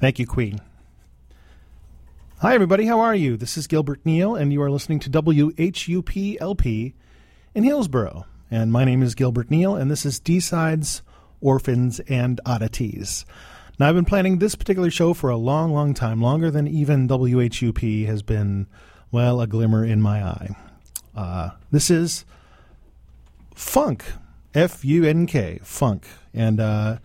Thank you, Queen. Hi, everybody. How are you? This is Gilbert Neal, and you are listening to WHUP-LP in Hillsborough. And my name is Gilbert Neal, and this is D-Sides, Orphans, and Oddities. Now, I've been planning this particular show for a long, long time, longer than even WHUP has been, well, a glimmer in my eye. Uh, this is Funk, F U N K, Funk. And uh,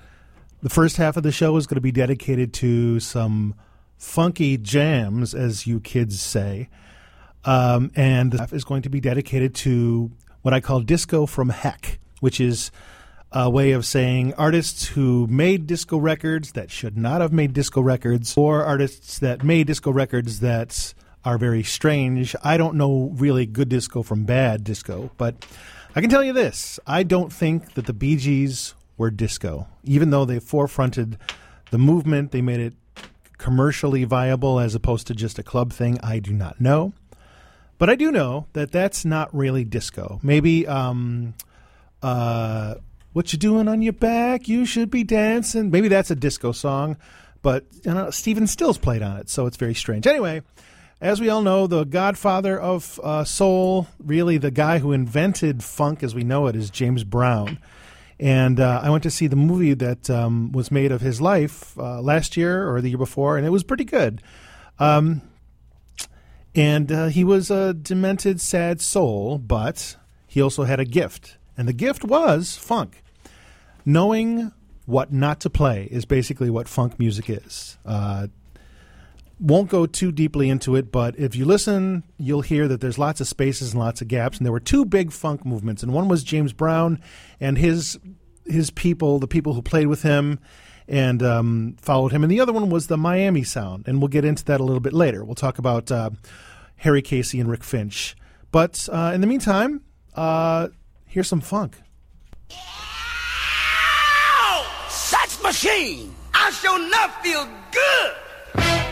the first half of the show is going to be dedicated to some funky jams, as you kids say. Um, and the half is going to be dedicated to what I call disco from heck, which is a way of saying artists who made disco records that should not have made disco records, or artists that made disco records that are very strange. I don't know really good disco from bad disco, but I can tell you this I don't think that the Bee Gees were disco, even though they forefronted the movement, they made it commercially viable as opposed to just a club thing, I do not know. But I do know that that's not really disco. Maybe, um, uh, what you doing on your back? You should be dancing. Maybe that's a disco song, but you know, Stephen Stills played on it, so it's very strange. Anyway, as we all know, the godfather of uh, soul, really the guy who invented funk as we know it, is James Brown. And uh, I went to see the movie that um, was made of his life uh, last year or the year before, and it was pretty good. Um, and uh, he was a demented, sad soul, but he also had a gift. And the gift was funk. Knowing what not to play is basically what funk music is. Won't go too deeply into it, but if you listen, you'll hear that there's lots of spaces and lots of gaps. And there were two big funk movements, and one was James Brown and his his people, the people who played with him and um, followed him, and the other one was the Miami sound, and we'll get into that a little bit later. We'll talk about uh, Harry Casey and Rick Finch, but uh, in the meantime, uh, here's some funk. Sex machine! I sure enough feel good!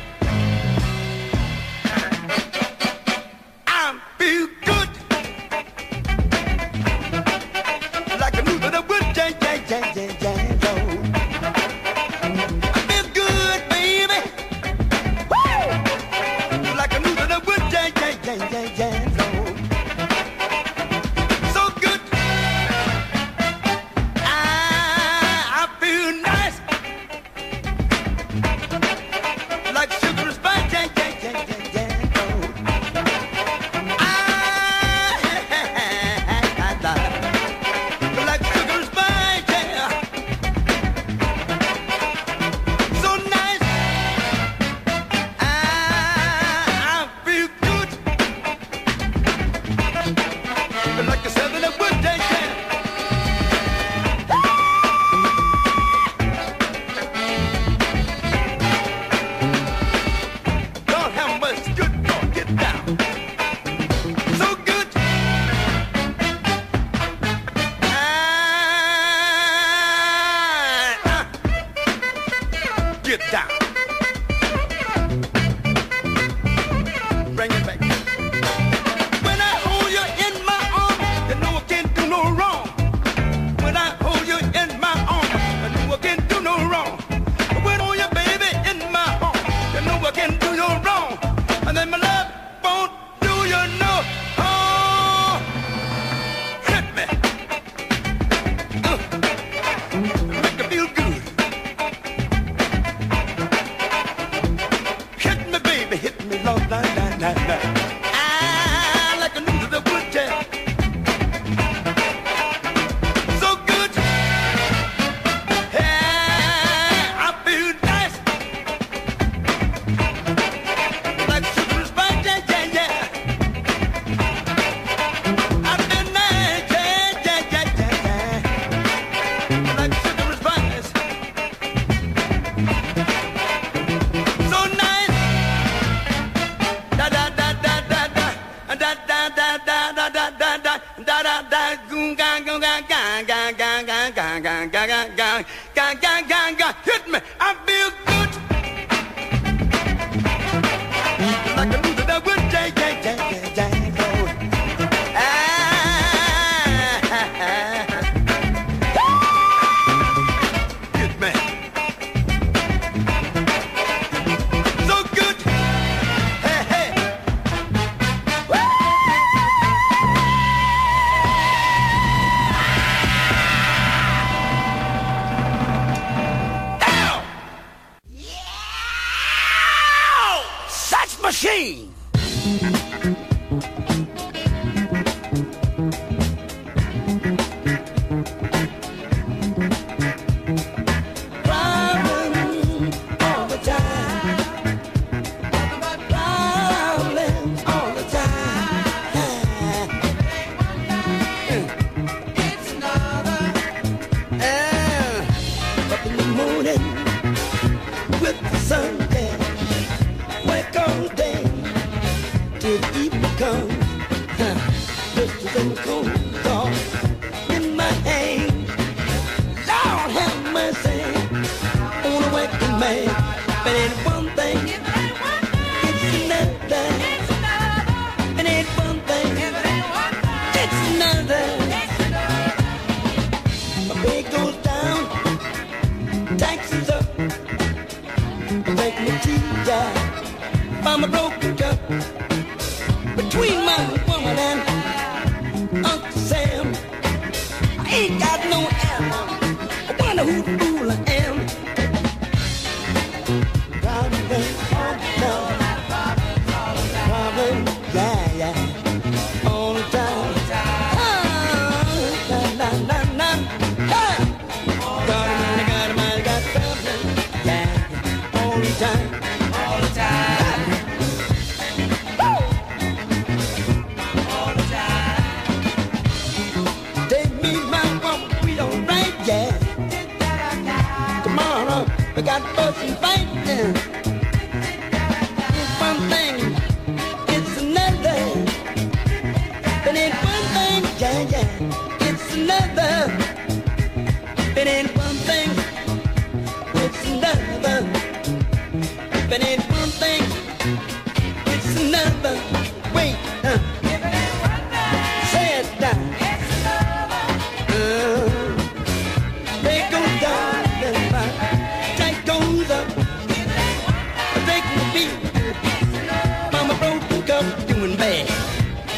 breaking the beat. Mama broke and up doing bad.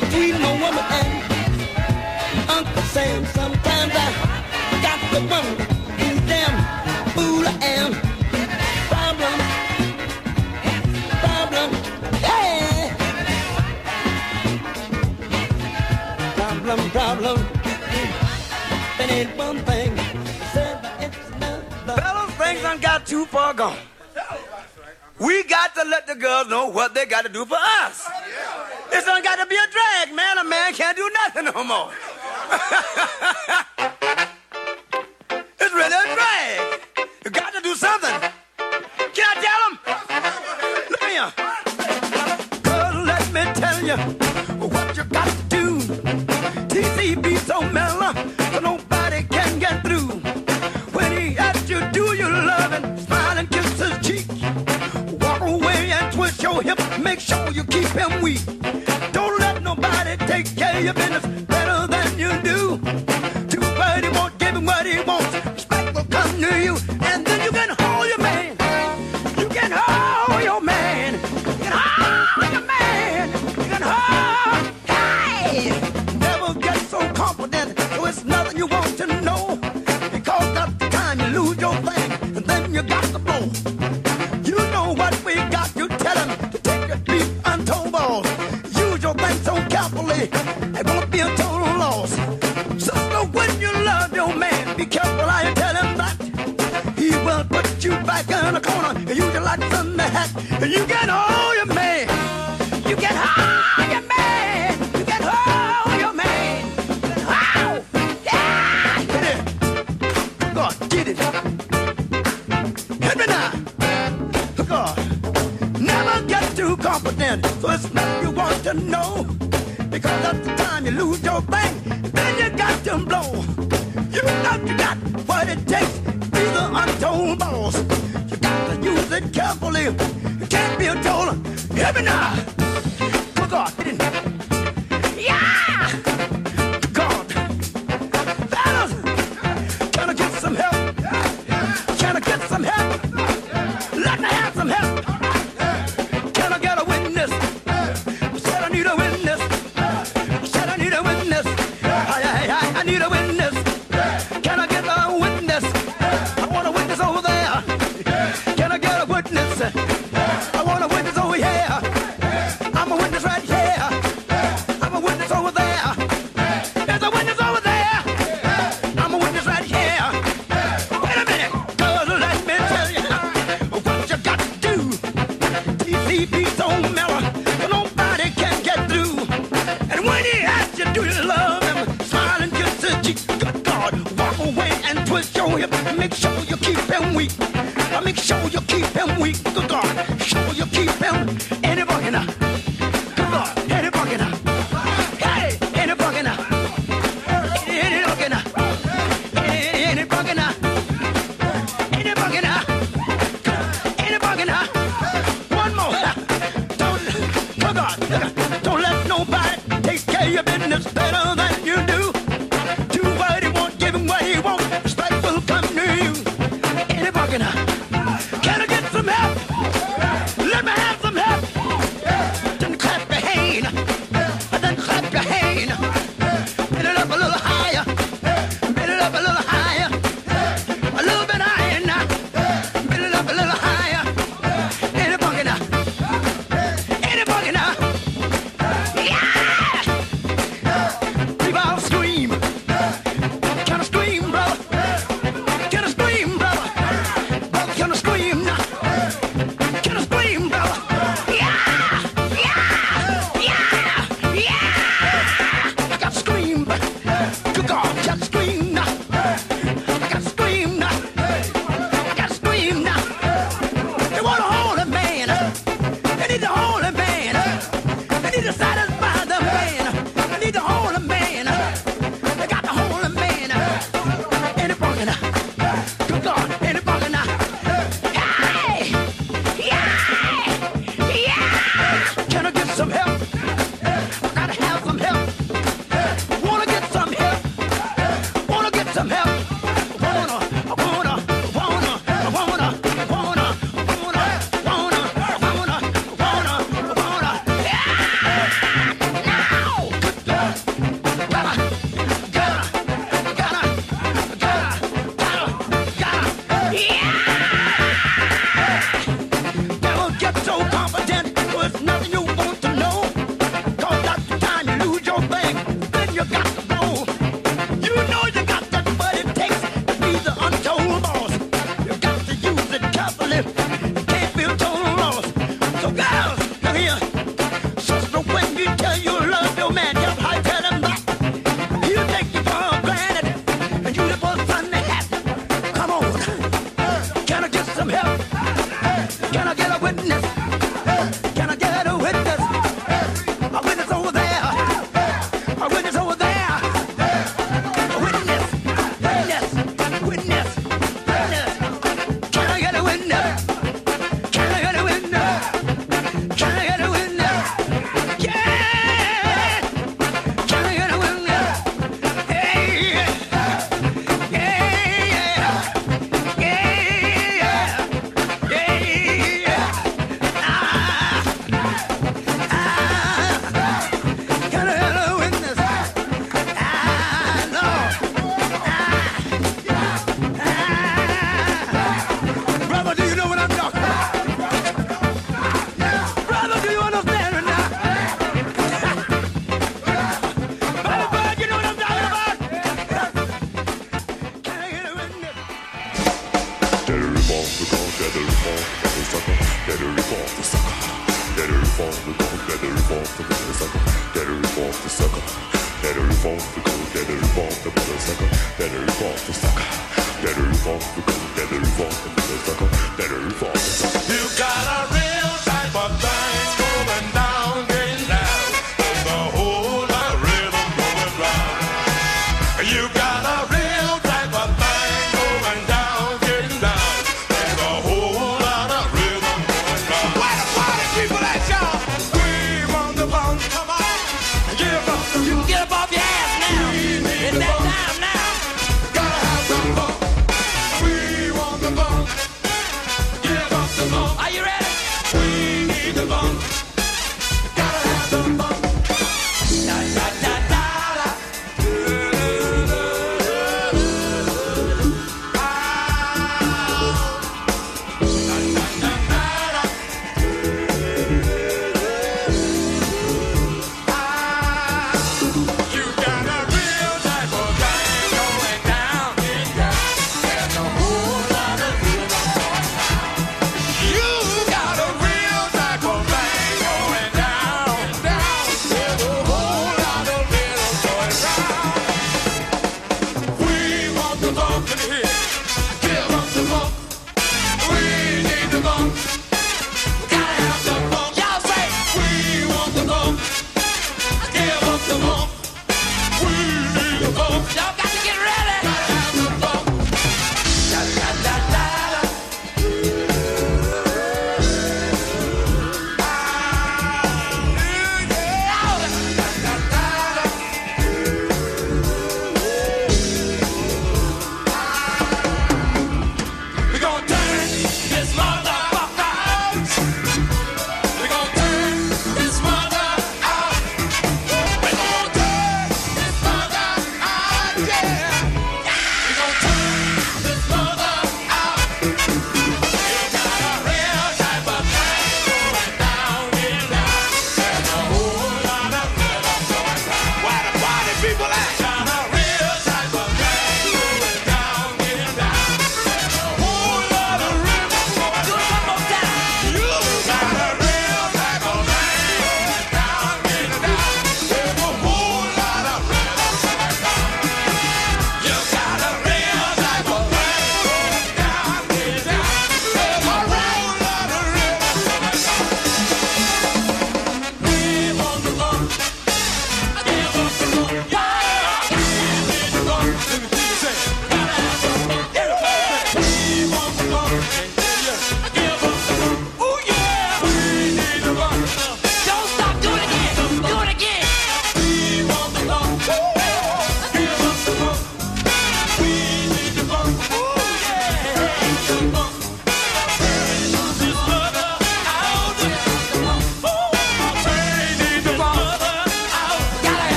Between my woman and Uncle Sam, sometimes I got the one who's damn fool I am. Problem, problem, yeah. Problem, problem. That ain't one thing. Fellas, things done got too far gone. We got to let the girls know what they got to do for us. This don't got to be a drag, man. A man can't do nothing no more. it's really sure you keep him weak. Don't let nobody take care of your business.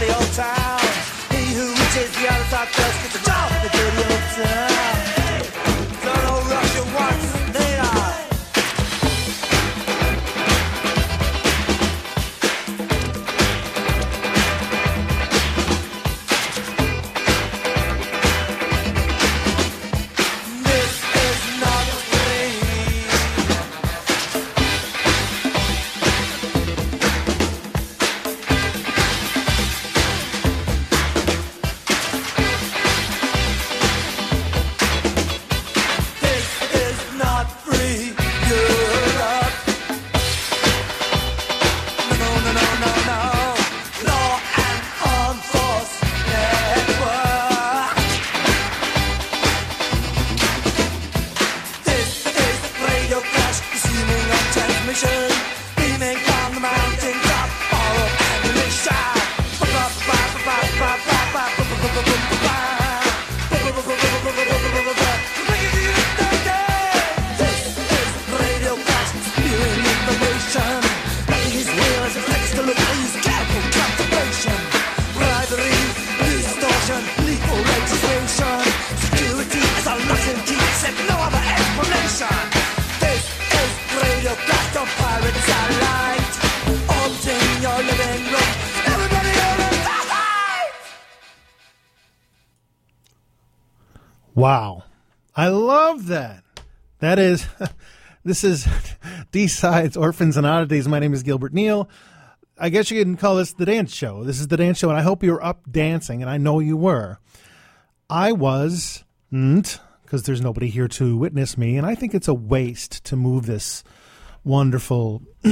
Dirty old town. He who reaches the other side first gets a job in the dirty old town. This is D Sides, Orphans and Oddities. My name is Gilbert Neal. I guess you can call this the dance show. This is the dance show, and I hope you're up dancing, and I know you were. I was, because there's nobody here to witness me, and I think it's a waste to move this wonderful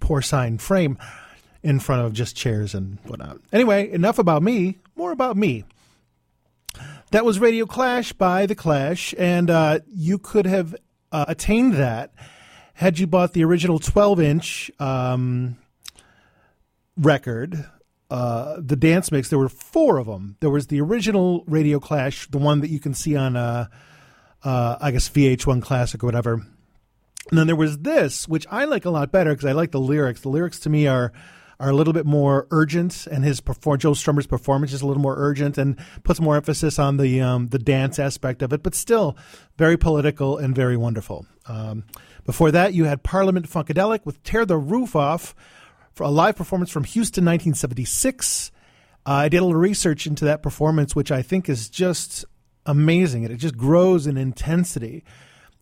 porcine frame in front of just chairs and whatnot. Anyway, enough about me, more about me. That was Radio Clash by The Clash, and uh, you could have uh, attained that had you bought the original 12 inch um, record, uh, the dance mix. There were four of them. There was the original Radio Clash, the one that you can see on, uh, uh, I guess, VH1 Classic or whatever. And then there was this, which I like a lot better because I like the lyrics. The lyrics to me are are a little bit more urgent, and his perform Joe Strummer's performance is a little more urgent and puts more emphasis on the um, the dance aspect of it, but still very political and very wonderful. Um, before that, you had Parliament Funkadelic with "Tear the Roof Off" for a live performance from Houston, 1976. Uh, I did a little research into that performance, which I think is just amazing, it just grows in intensity.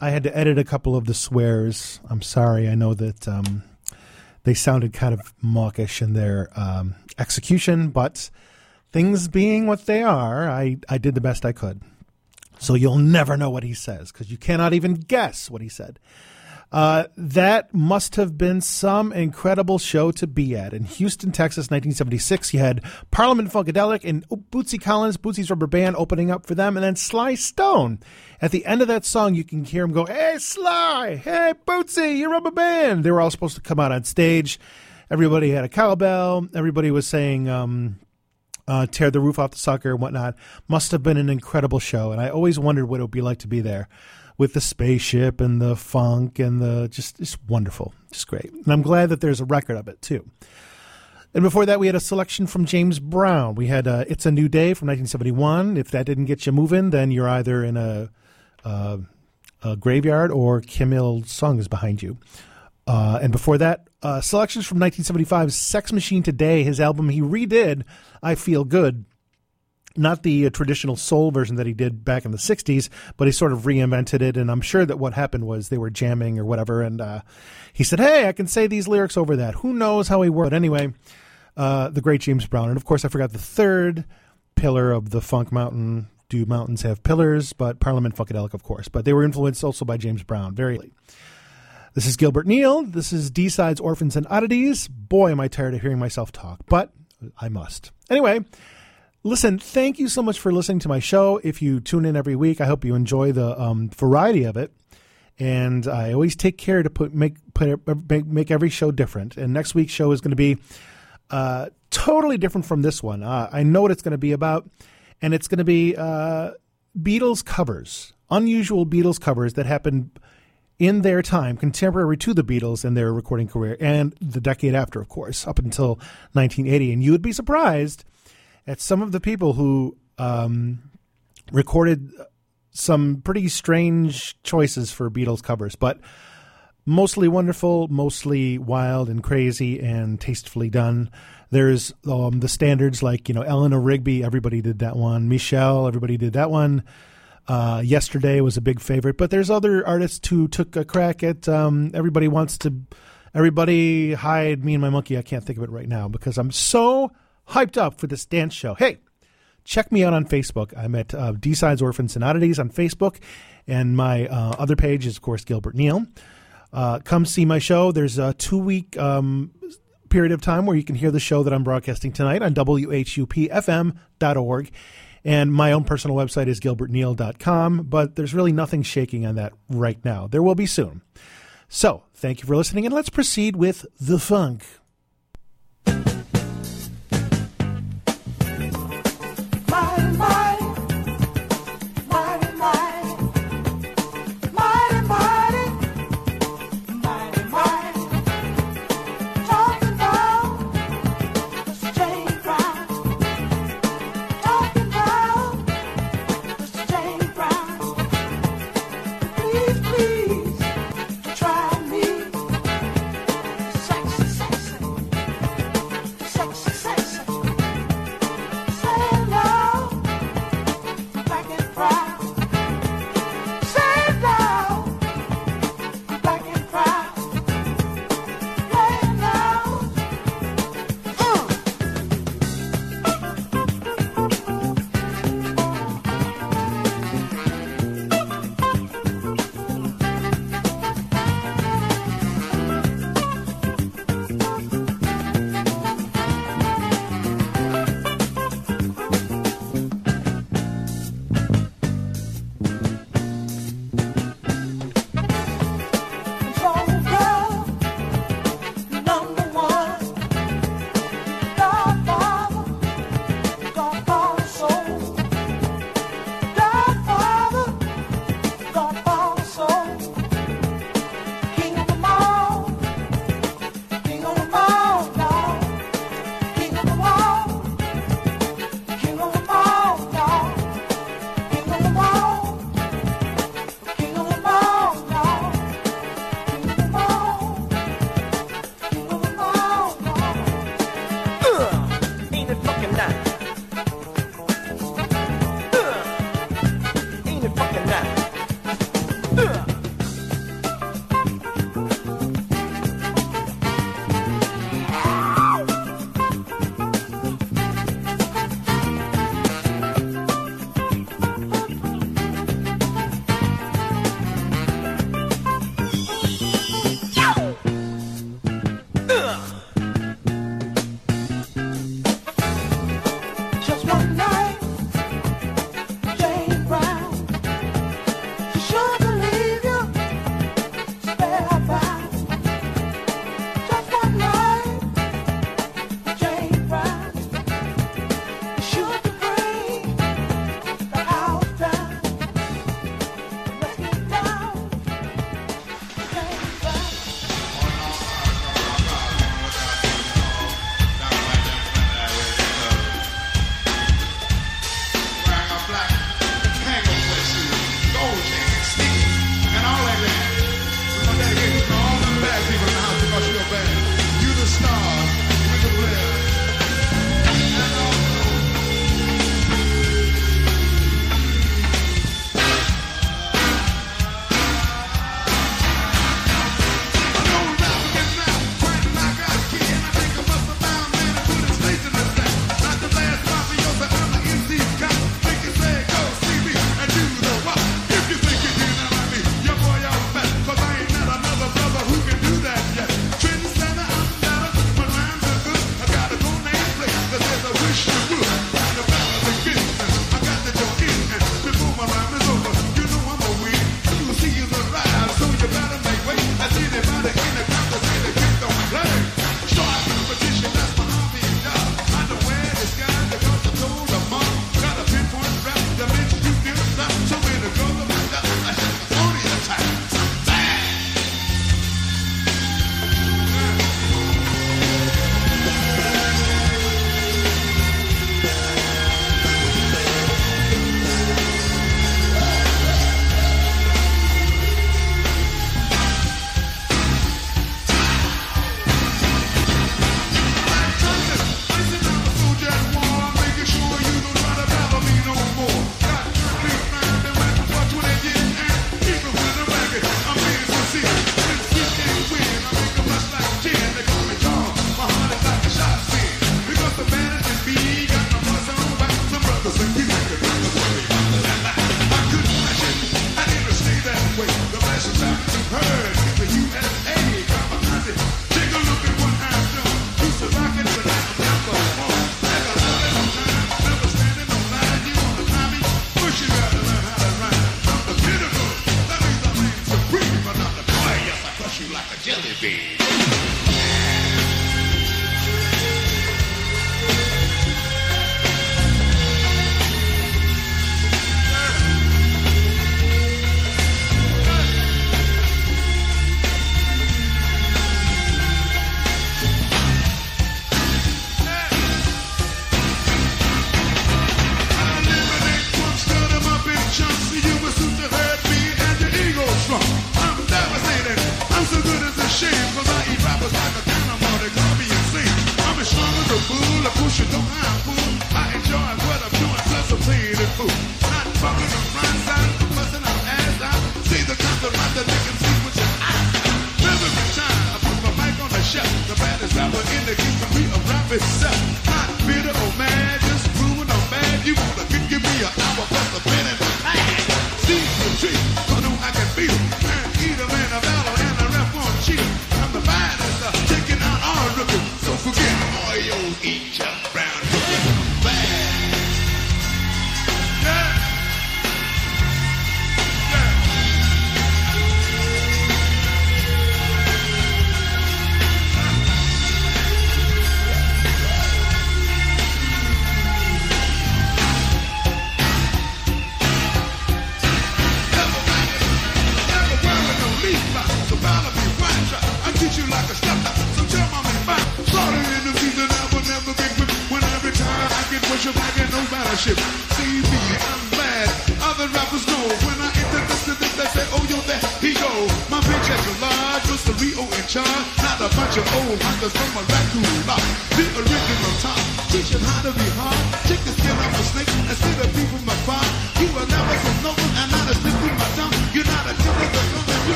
I had to edit a couple of the swears. I'm sorry. I know that um, they sounded kind of mawkish in their um, execution, but things being what they are, I, I did the best I could. So you'll never know what he says because you cannot even guess what he said. Uh, that must have been some incredible show to be at. In Houston, Texas, 1976, you had Parliament Funkadelic and Bootsy Collins, Bootsy's Rubber Band, opening up for them, and then Sly Stone. At the end of that song, you can hear him go, Hey, Sly! Hey, Bootsy, your rubber band! They were all supposed to come out on stage. Everybody had a cowbell. Everybody was saying, um, uh, tear the roof off the sucker and whatnot. Must have been an incredible show, and I always wondered what it would be like to be there with the spaceship and the funk and the just just wonderful, just great. And I'm glad that there's a record of it too. And before that, we had a selection from James Brown. We had uh, "It's a New Day" from 1971. If that didn't get you moving, then you're either in a, uh, a graveyard or Kim Il Sung is behind you. Uh, and before that, uh, selections from 1975's Sex Machine Today, his album he redid, I Feel Good. Not the uh, traditional soul version that he did back in the 60s, but he sort of reinvented it. And I'm sure that what happened was they were jamming or whatever. And uh, he said, Hey, I can say these lyrics over that. Who knows how he worked? But anyway, uh, the great James Brown. And of course, I forgot the third pillar of the Funk Mountain do mountains have pillars? But Parliament Funkadelic, of course. But they were influenced also by James Brown, very. Late. This is Gilbert Neal. This is D Sides, Orphans, and Oddities. Boy, am I tired of hearing myself talk, but I must. Anyway, listen, thank you so much for listening to my show. If you tune in every week, I hope you enjoy the um, variety of it. And I always take care to put make put make, make every show different. And next week's show is going to be uh, totally different from this one. Uh, I know what it's going to be about, and it's going to be uh, Beatles covers, unusual Beatles covers that happened in their time, contemporary to the Beatles and their recording career, and the decade after, of course, up until 1980. And you would be surprised at some of the people who um, recorded some pretty strange choices for Beatles covers, but mostly wonderful, mostly wild and crazy and tastefully done. There's um, the standards like, you know, Eleanor Rigby, everybody did that one. Michelle, everybody did that one. Uh, Yesterday was a big favorite, but there's other artists who took a crack at um, Everybody Wants to, Everybody Hide Me and My Monkey. I can't think of it right now because I'm so hyped up for this dance show. Hey, check me out on Facebook. I'm at uh, D Sides Orphans and Oddities on Facebook, and my uh, other page is, of course, Gilbert Neal. Uh, come see my show. There's a two week um, period of time where you can hear the show that I'm broadcasting tonight on WHUPFM.org. And my own personal website is gilbertneal.com, but there's really nothing shaking on that right now. There will be soon. So, thank you for listening, and let's proceed with the funk. Mighty,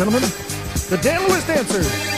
gentlemen, the Dan Lewis Dancers.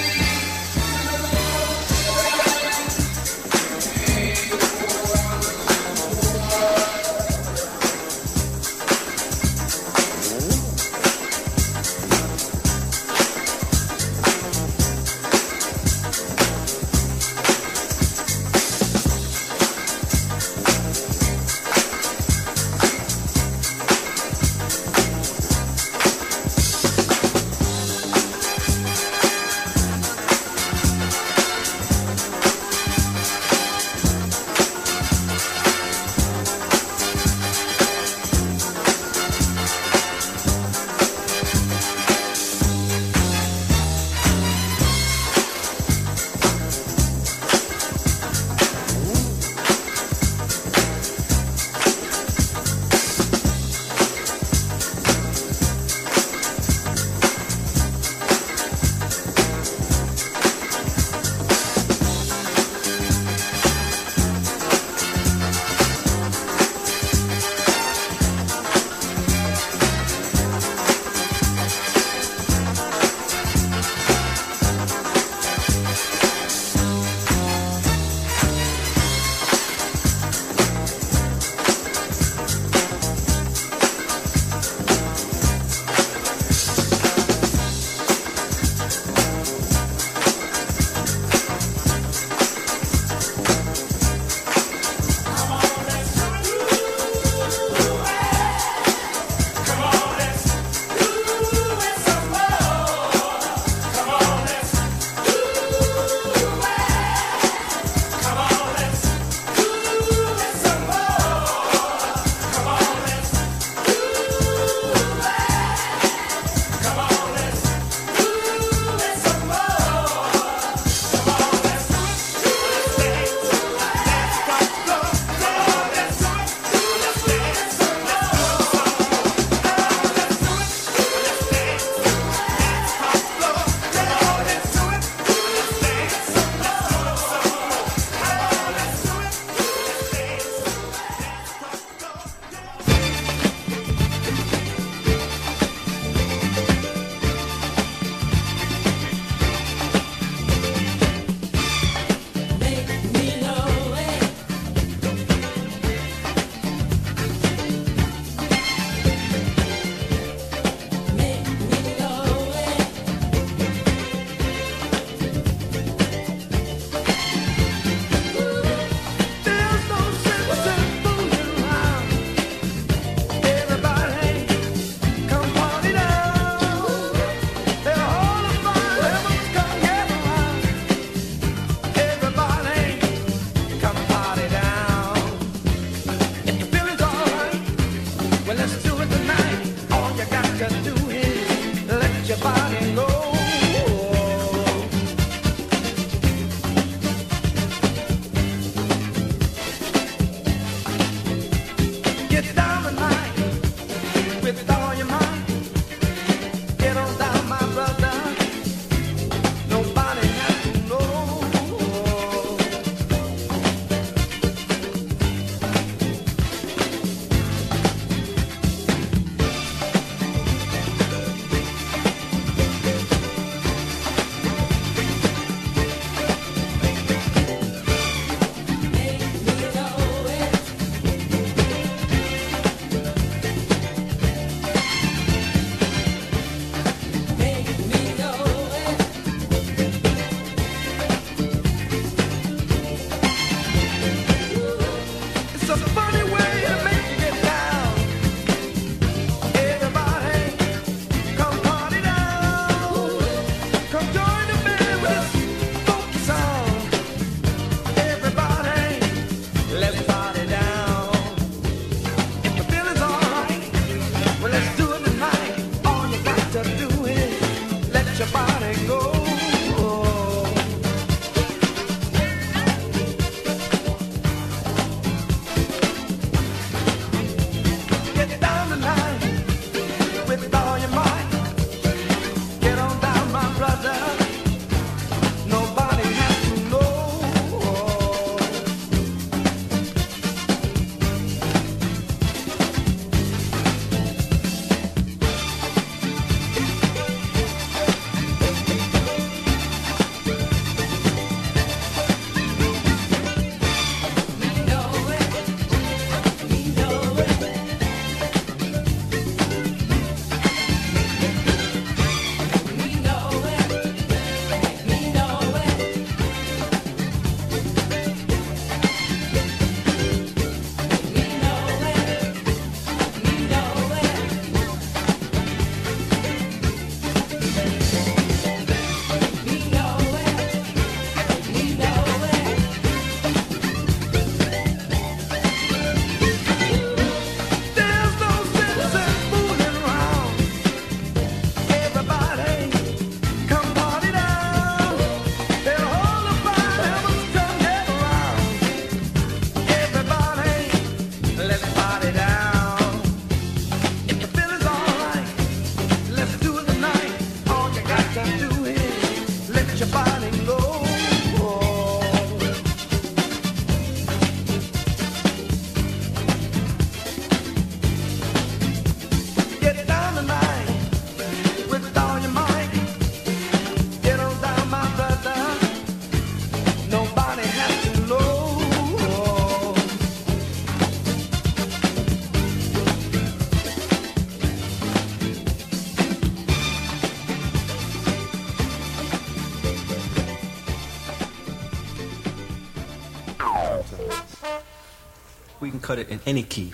cut it in any key.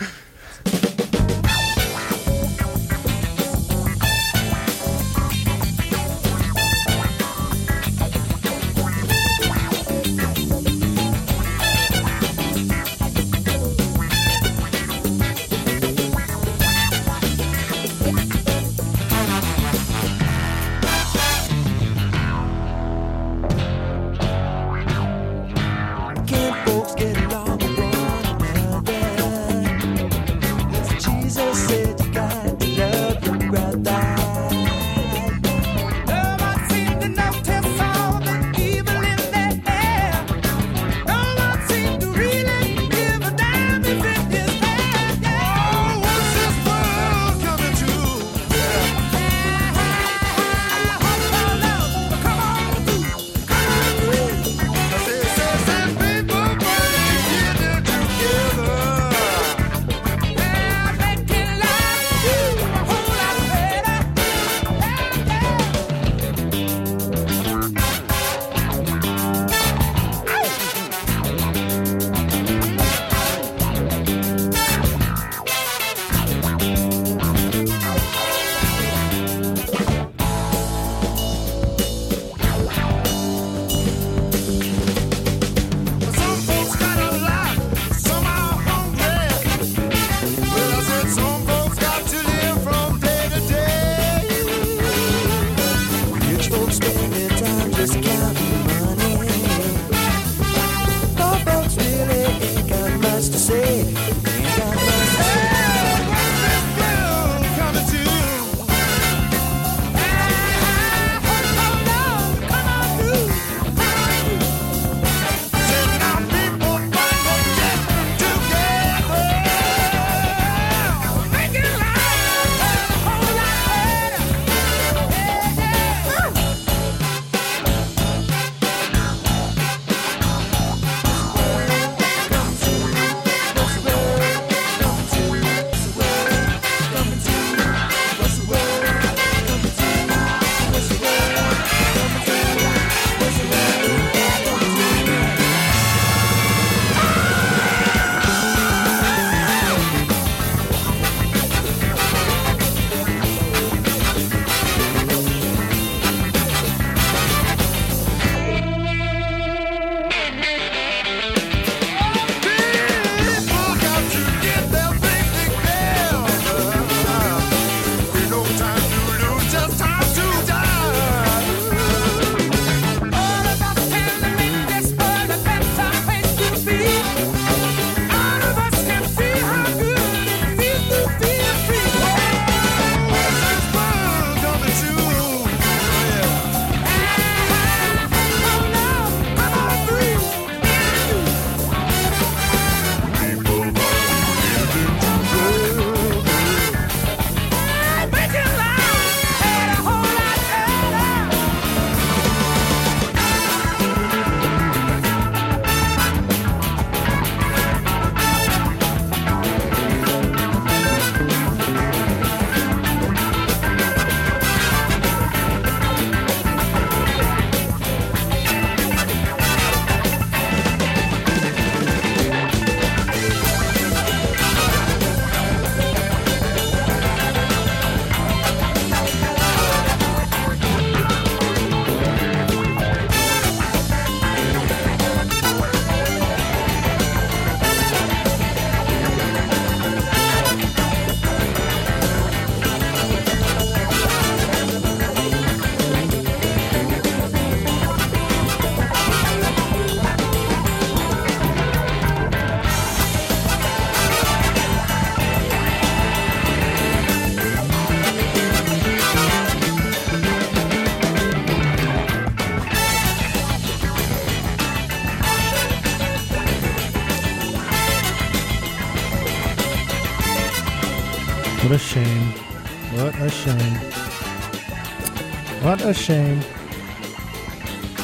a shame.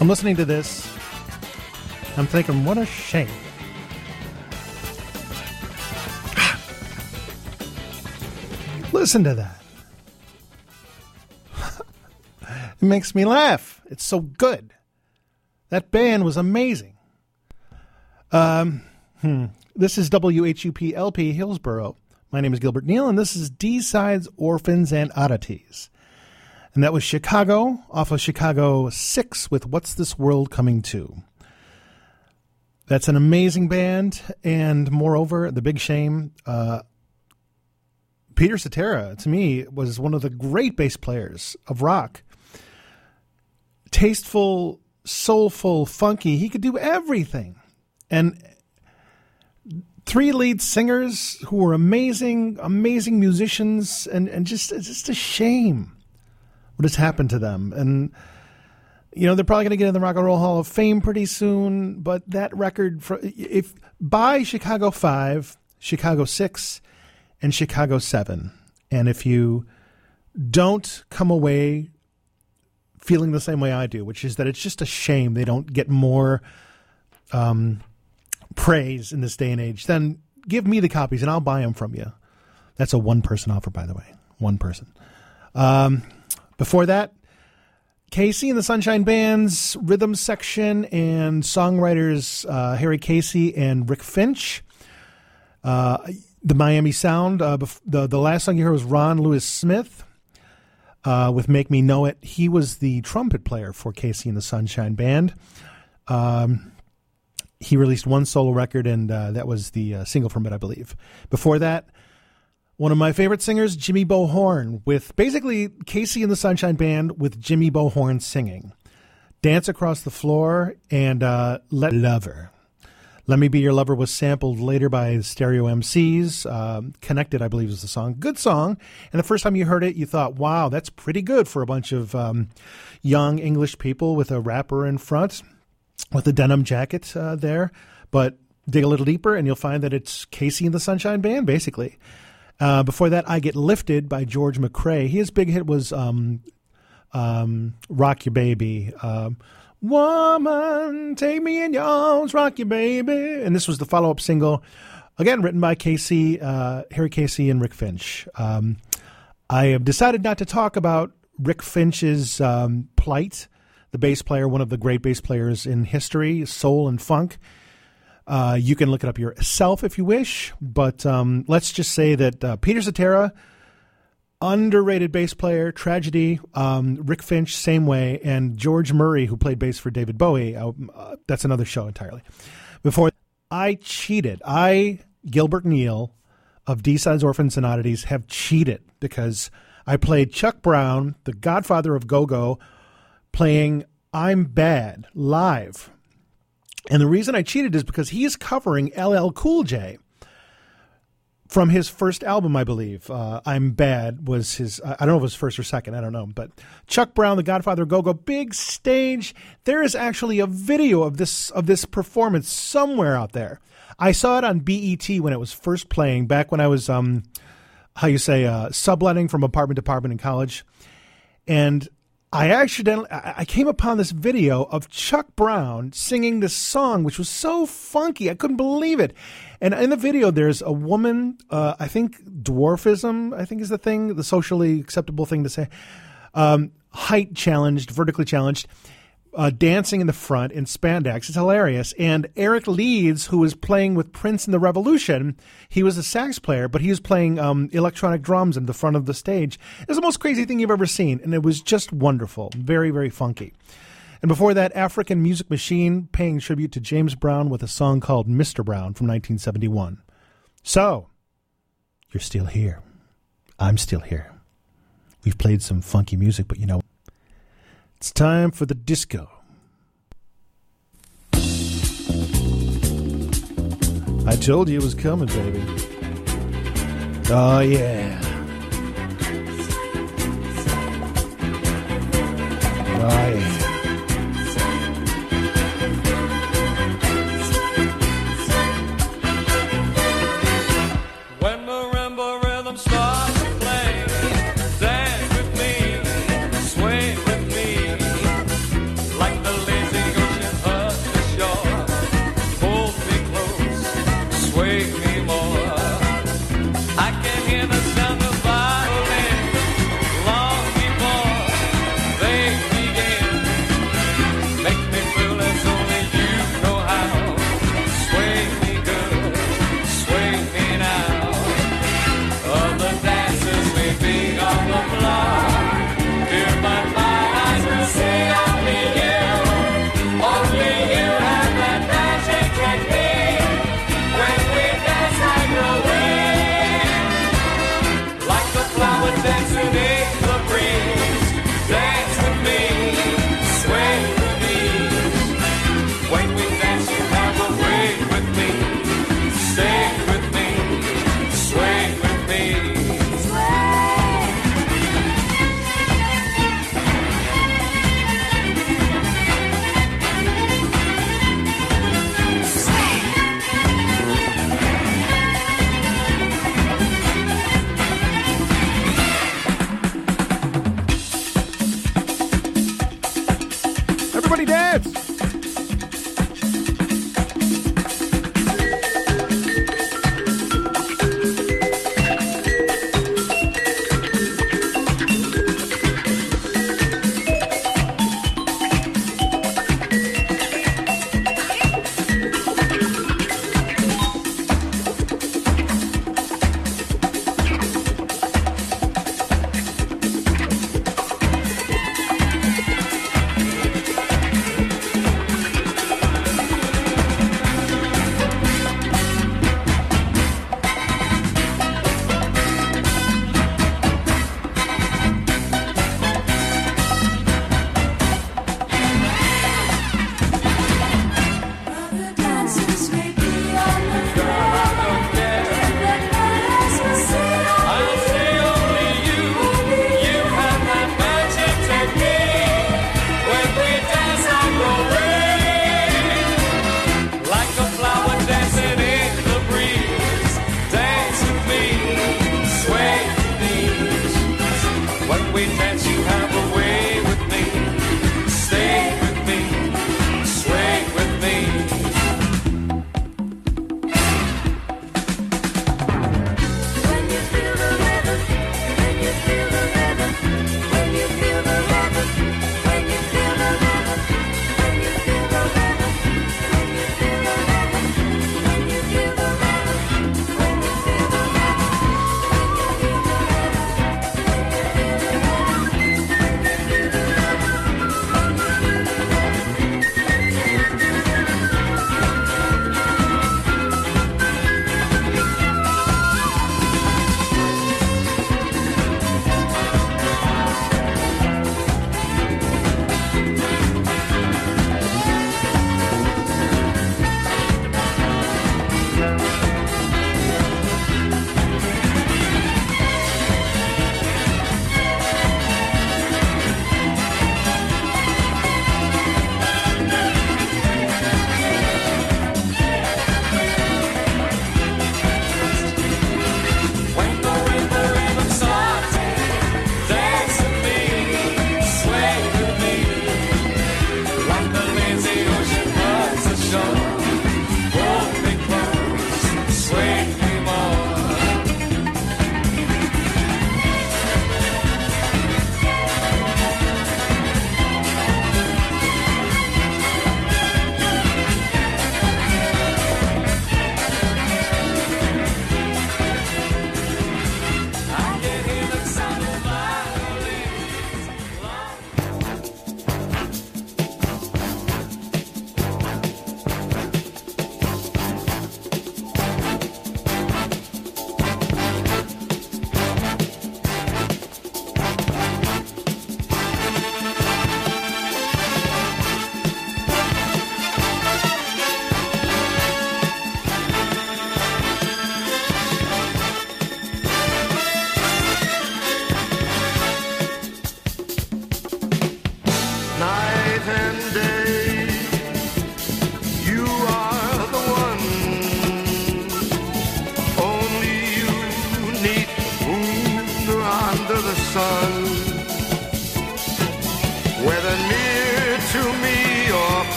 I'm listening to this. I'm thinking, what a shame. Listen to that. it makes me laugh. It's so good. That band was amazing. Um, hmm. This is WHUPLP Hillsborough. My name is Gilbert Neal, and this is D Sides, Orphans, and Oddities. And that was Chicago off of Chicago 6 with What's This World Coming To? That's an amazing band, and moreover, the big shame, uh, Peter Cetera, to me, was one of the great bass players of rock. Tasteful, soulful, funky. He could do everything. And three lead singers who were amazing, amazing musicians, and, and just it's just a shame what has happened to them. And you know they're probably going to get in the Rock and Roll Hall of Fame pretty soon. But that record, for, if by Chicago Five, Chicago Six, and Chicago Seven, and if you don't come away feeling the same way I do, which is that it's just a shame they don't get more um, praise in this day and age, then give me the copies and I'll buy them from you. That's a one person offer, by the way. One person. Um, before that, KC and the Sunshine Band's rhythm section and songwriters uh, Harry Casey and Rick Finch. Uh, the Miami Sound. Uh, bef- the the last song you heard was Ron Lewis Smith uh, with "Make Me Know It." He was the trumpet player for KC and the Sunshine Band. Um, he released one solo record, and uh, that was the uh, single from it, I believe. Before that, one of my favorite singers, Jimmy Bo Horne, with basically KC and the Sunshine Band with Jimmy Bo Horne singing. Dance Across the Floor and uh, Let Lover. Let Me Be Your Lover was sampled later by Stereo MCs. Um, Connected, I believe, is the song. Good song. And the first time you heard it, you thought, wow, that's pretty good for a bunch of um, young English people with a rapper in front with a denim jacket uh, there. But dig a little deeper, and you'll find that it's KC and the Sunshine Band, basically. Uh, before that, I Get Lifted by George McCrae. His big hit was um, um, Rock Your Baby. Um, Woman, take me in your arms, rock your baby. And this was the follow up single, again, written by Casey, uh, Harry Casey, and Rick Finch. Um, I have decided not to talk about Rick Finch's um, plight, the bass player, one of the great bass players in history, soul and funk. Uh, you can look it up yourself if you wish, but um, let's just say that uh, Peter Cetera, underrated bass player, tragedy. Um, Rick Finch, same way, and George Murray, who played bass for David Bowie. Uh, that's another show entirely. Before I cheated, I Gilbert Neal of B Sides Orphans and Oddities have cheated because I played Chuck Brown, the Godfather of Go Go, playing "I'm Bad" live. And the reason I cheated is because he is covering LL Cool J from his first album, I believe. Uh, I'm Bad was his, I don't know if it was first or second, I don't know. But Chuck Brown, the Godfather of Go-Go, big stage. There is actually a video of this, of this performance somewhere out there. I saw it on BET when it was first playing back when I was, um, how you say, uh, subletting from apartment to apartment in college. And I accidentally I came upon this video of Chuck Brown singing this song, which was so funky. I couldn't believe it. And in the video, there's a woman. Uh, I think dwarfism. I think is the thing, the socially acceptable thing to say. Um, height challenged, vertically challenged, uh, dancing in the front in spandex. It's hilarious. And Eric Leeds, who was playing with Prince in the Revolution, he was a sax player, but he was playing um, electronic drums in the front of the stage. It was the most crazy thing you've ever seen, and it was just wonderful. Very, very funky. And before that, African Music Machine paying tribute to James Brown with a song called Mr. Brown from 1971. So, you're still here. I'm still here. We've played some funky music, but you know, it's time for the disco. I told you it was coming, baby. Oh, yeah. Oh, yeah.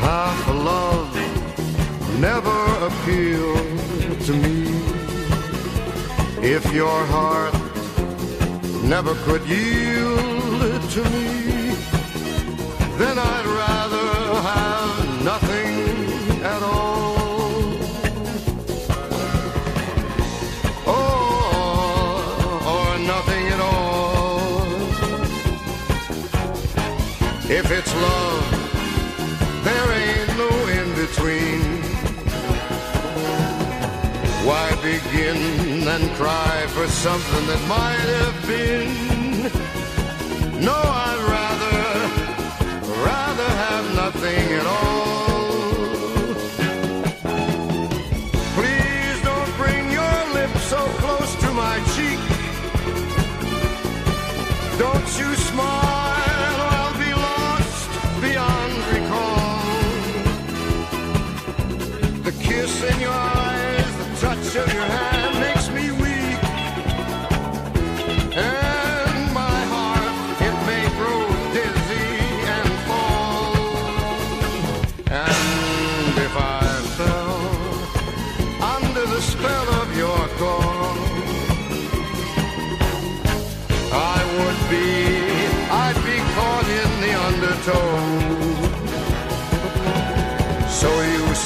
half a love never appealed to me. If your heart never could yield to me, then I'd rather. begin and cry for something that might have been. No, I'd rather, rather have nothing at all.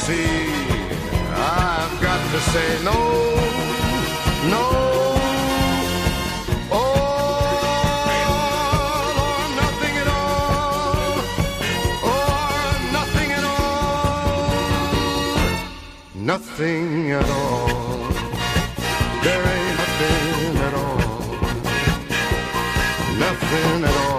see. I've got to say no, no. Oh, or nothing at all, or nothing at all, nothing at all. There ain't nothing at all, nothing at all.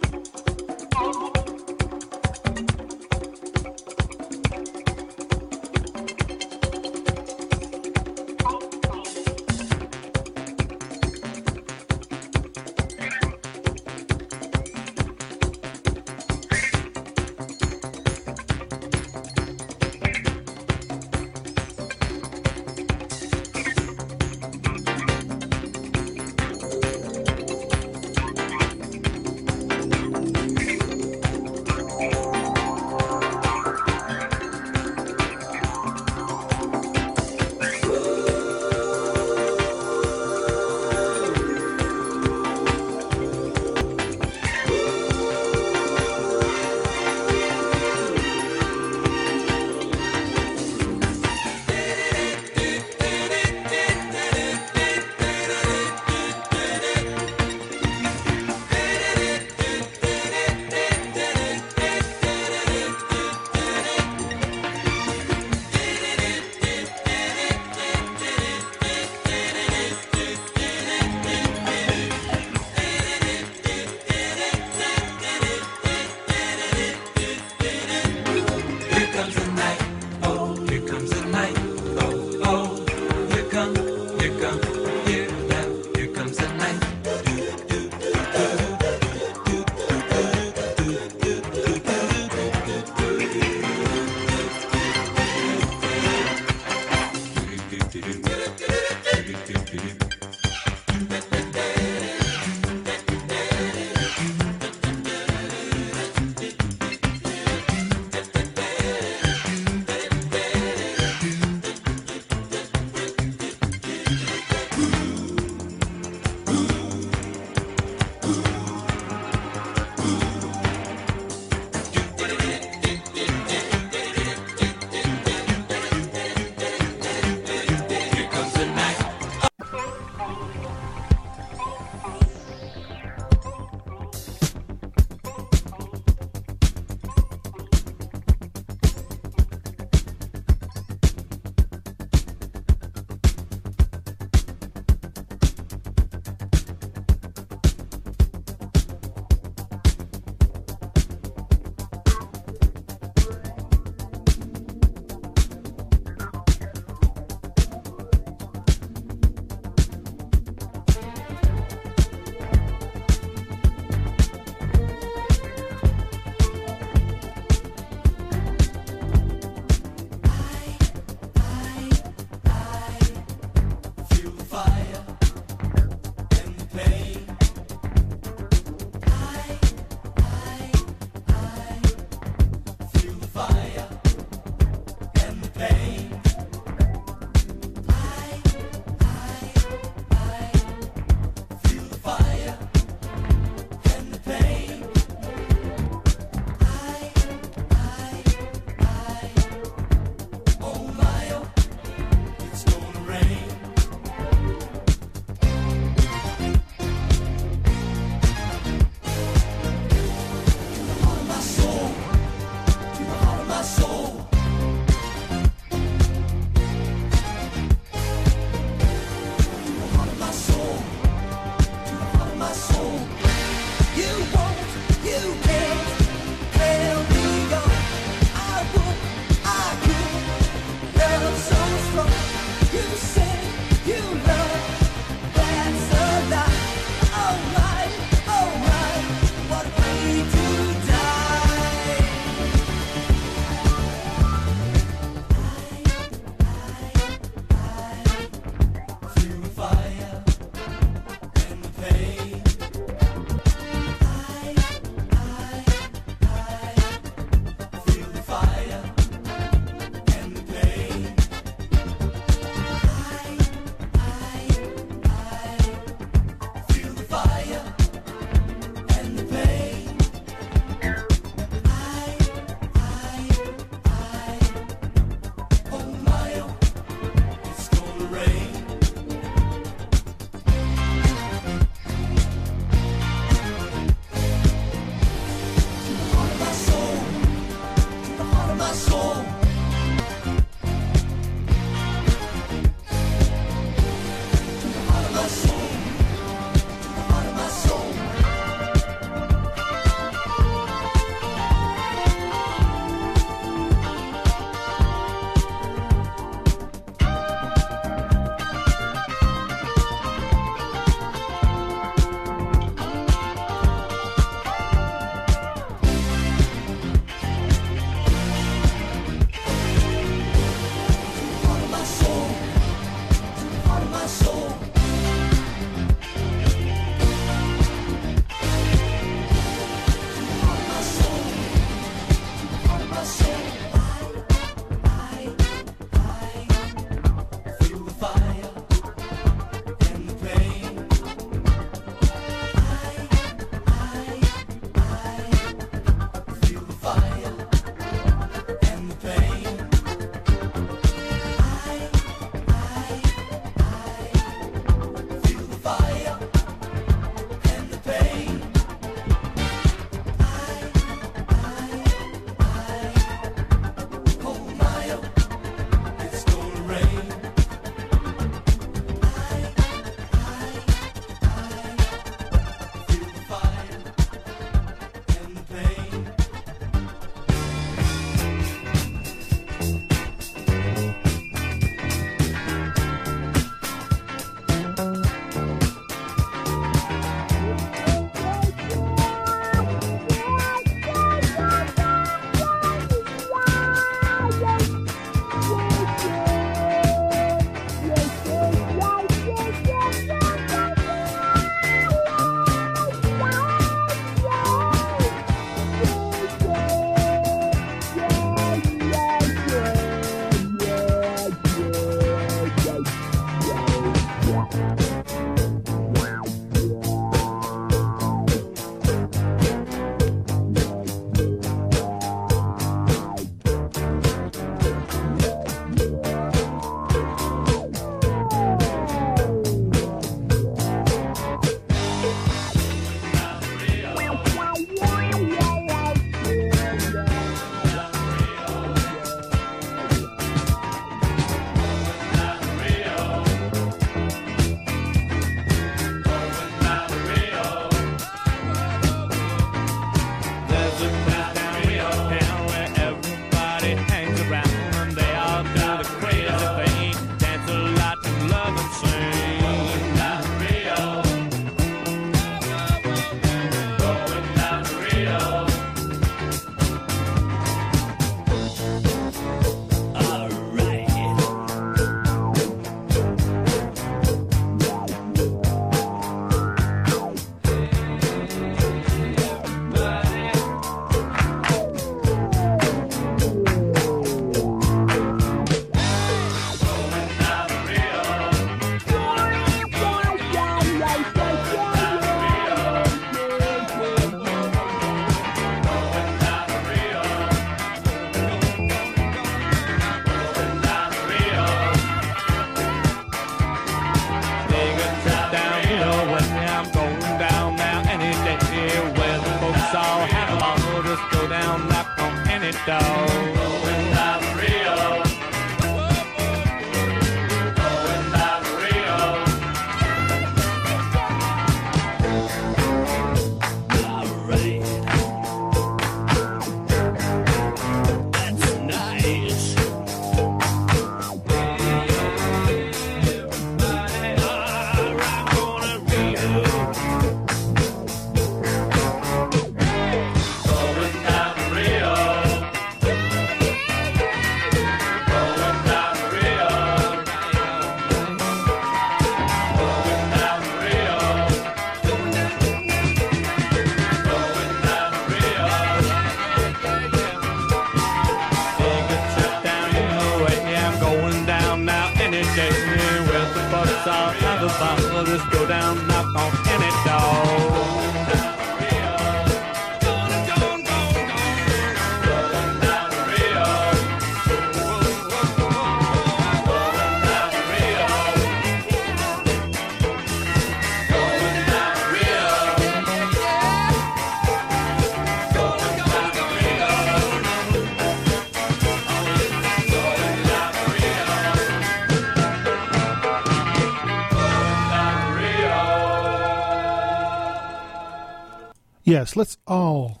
Yes, let's all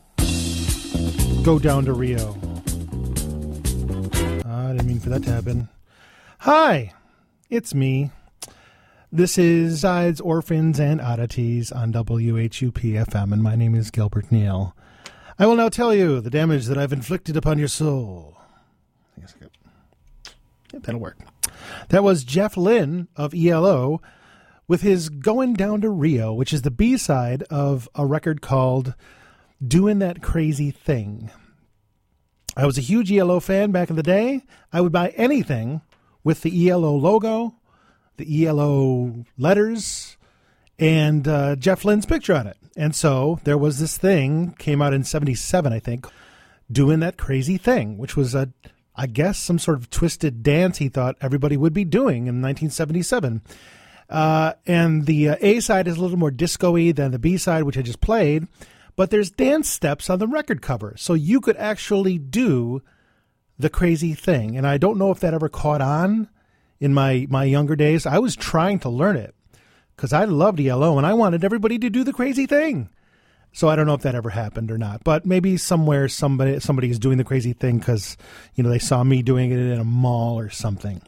go down to Rio. Ah, I didn't mean for that to happen. Hi, it's me. This is Sides, Orphans, and Oddities on WHUPFM, and my name is Gilbert Neal. I will now tell you the damage that I've inflicted upon your soul. Yes, that'll work. That was Jeff Lynne of ELO with his Going Down to Rio, which is the B side of a record called Doing That Crazy Thing. I was a huge ELO fan back in the day. I would buy anything with the ELO logo, the ELO letters, and uh, Jeff Lynne's picture on it. And so there was this thing, came out in 77, I think, Doing That Crazy Thing, which was a, I guess, some sort of twisted dance he thought everybody would be doing in 1977. Uh, and the uh, A side is a little more disco-y than the B side, which I just played. But there's dance steps on the record cover, so you could actually do the crazy thing. And I don't know if that ever caught on in my my younger days. I was trying to learn it because I loved ELO and I wanted everybody to do the crazy thing. So I don't know if that ever happened or not, but maybe somewhere somebody somebody is doing the crazy thing because you know they saw me doing it in a mall or something.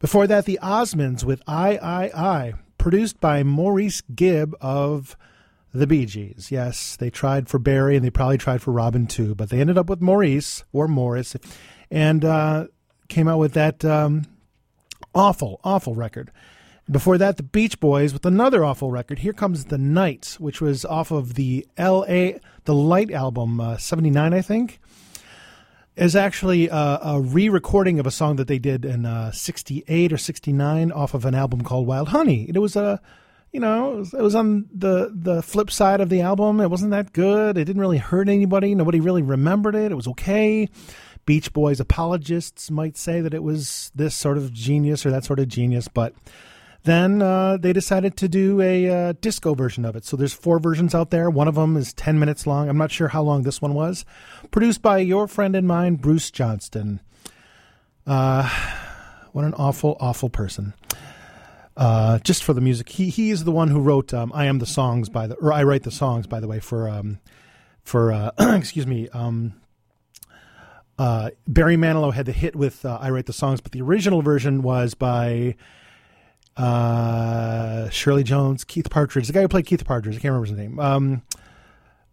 Before that, the Osmonds with I I I, produced by Maurice Gibb of the Bee Gees. Yes, they tried for Barry and they probably tried for Robin too, but they ended up with Maurice or Morris, and uh, came out with that um, awful, awful record. Before that, the Beach Boys with another awful record. Here comes the Nights, which was off of the L.A. the Light album, uh, '79, I think. Is actually a, a re-recording of a song that they did in uh, '68 or '69 off of an album called Wild Honey. It was a, you know, it was, it was on the the flip side of the album. It wasn't that good. It didn't really hurt anybody. Nobody really remembered it. It was okay. Beach Boys apologists might say that it was this sort of genius or that sort of genius, but then uh, they decided to do a uh, disco version of it. So there's four versions out there. One of them is 10 minutes long. I'm not sure how long this one was. Produced by your friend and mine, Bruce Johnston. Uh, what an awful, awful person. Uh, just for the music, he he is the one who wrote um, "I Am the Songs" by the or I write the songs by the way for um, for uh, excuse me um, uh, Barry Manilow had the hit with uh, "I Write the Songs," but the original version was by uh, Shirley Jones, Keith Partridge, the guy who played Keith Partridge. I can't remember his name. Um,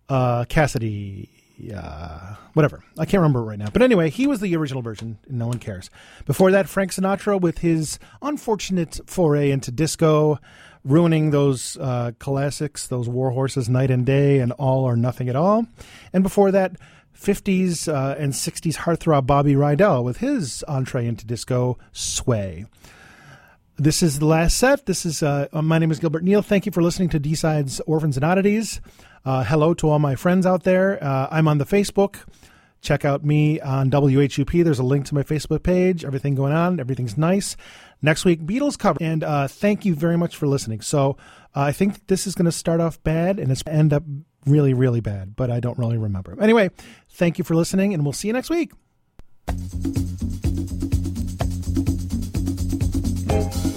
uh, Cassidy, uh, whatever. I can't remember it right now. But anyway, he was the original version, and no one cares. Before that, Frank Sinatra with his unfortunate foray into disco, ruining those uh, classics, those war horses, Night and Day, and All or Nothing at All. And before that, 50s uh, and 60s heartthrob Bobby Rydell with his entree into disco, Sway. This is the last set. This is uh, uh, my name is Gilbert Neal. Thank you for listening to B Sides Orphans and Oddities. Uh, hello to all my friends out there. Uh, I'm on the Facebook. Check out me on WHUP. There's a link to my Facebook page. Everything going on. Everything's nice. Next week, Beatles cover. And uh, thank you very much for listening. So uh, I think this is going to start off bad and it's end up really, really bad, but I don't really remember. Anyway, thank you for listening, and we'll see you next week. thank you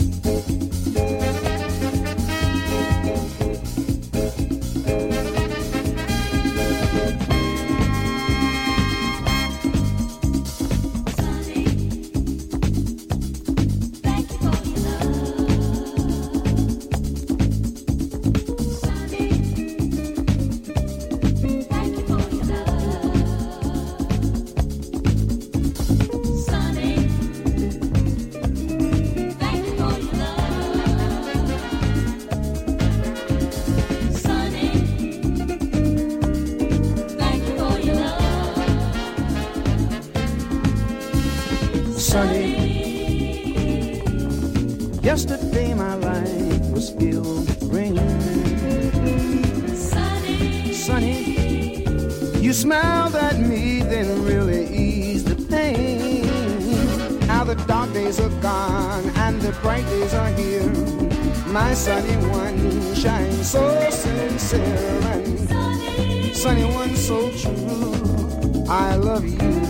bright days are here. My sunny one shines so sincere and sunny one so true. I love you.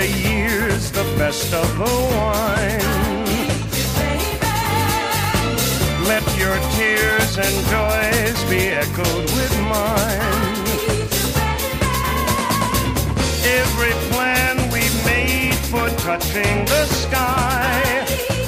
the years, the best of the wine. Let your tears and joys be echoed with mine. Every plan we made for touching the sky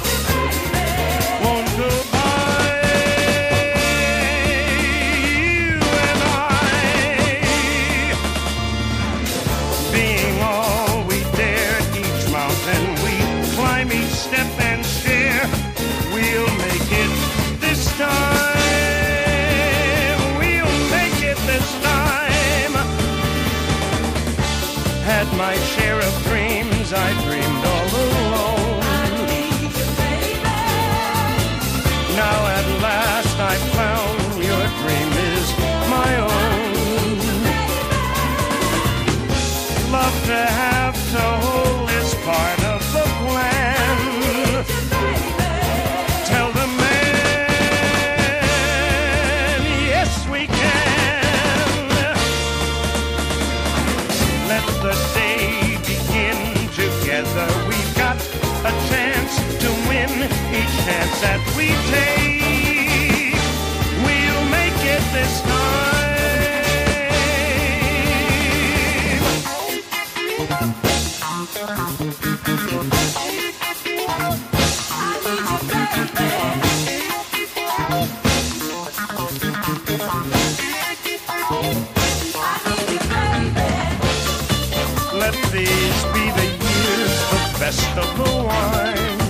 that we take. We'll make it this time. Let these be the years, the best of the wine.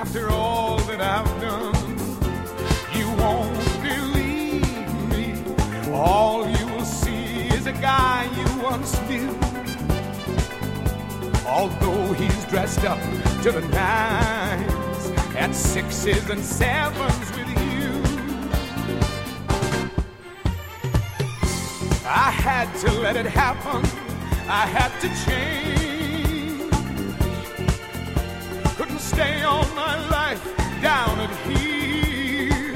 After all that I've done. You won't believe me. All you will see is a guy you once knew. Although he's dressed up to the nines at sixes and sevens with you. I had to let it happen. I had to change. All my life down at here.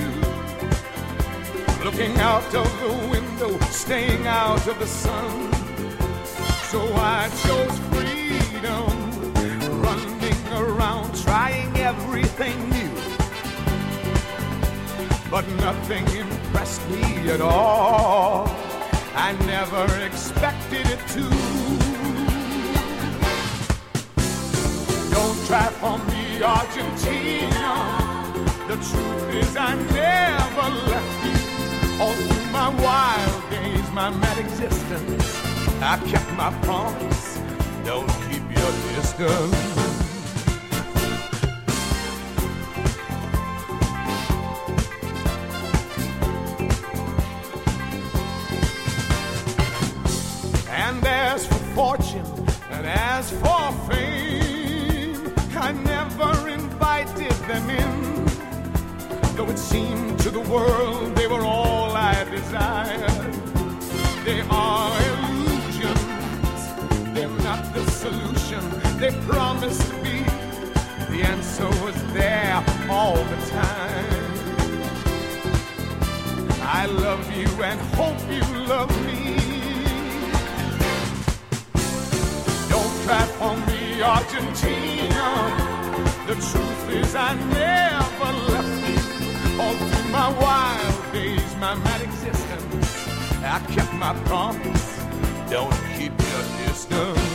Looking out of the window, staying out of the sun. So I chose freedom, running around, trying everything new. But nothing impressed me at all. I never expected it to. Don't try for me, Argentina. The truth is, I never left you. All through my wild days, my mad existence, I kept my promise. Don't keep your distance. And as for fortune, and as for fame, seemed to the world they were all I desired. They are illusions, they're not the solution they promised be. The answer was there all the time. I love you and hope you love me. Don't try for me, Argentina. The truth is, I never. All through my wild days, my mad existence, I kept my promise. Don't keep your distance.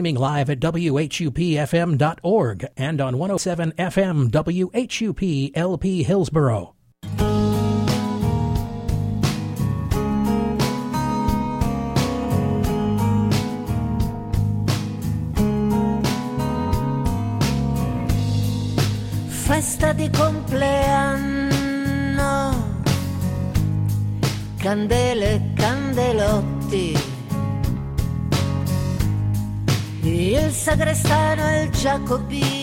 Streaming live at WHUPFM.org and on 107 FM WHUP LP Hillsborough. Festa di compleanno, candele candelotti. Sagrestano e il giacobino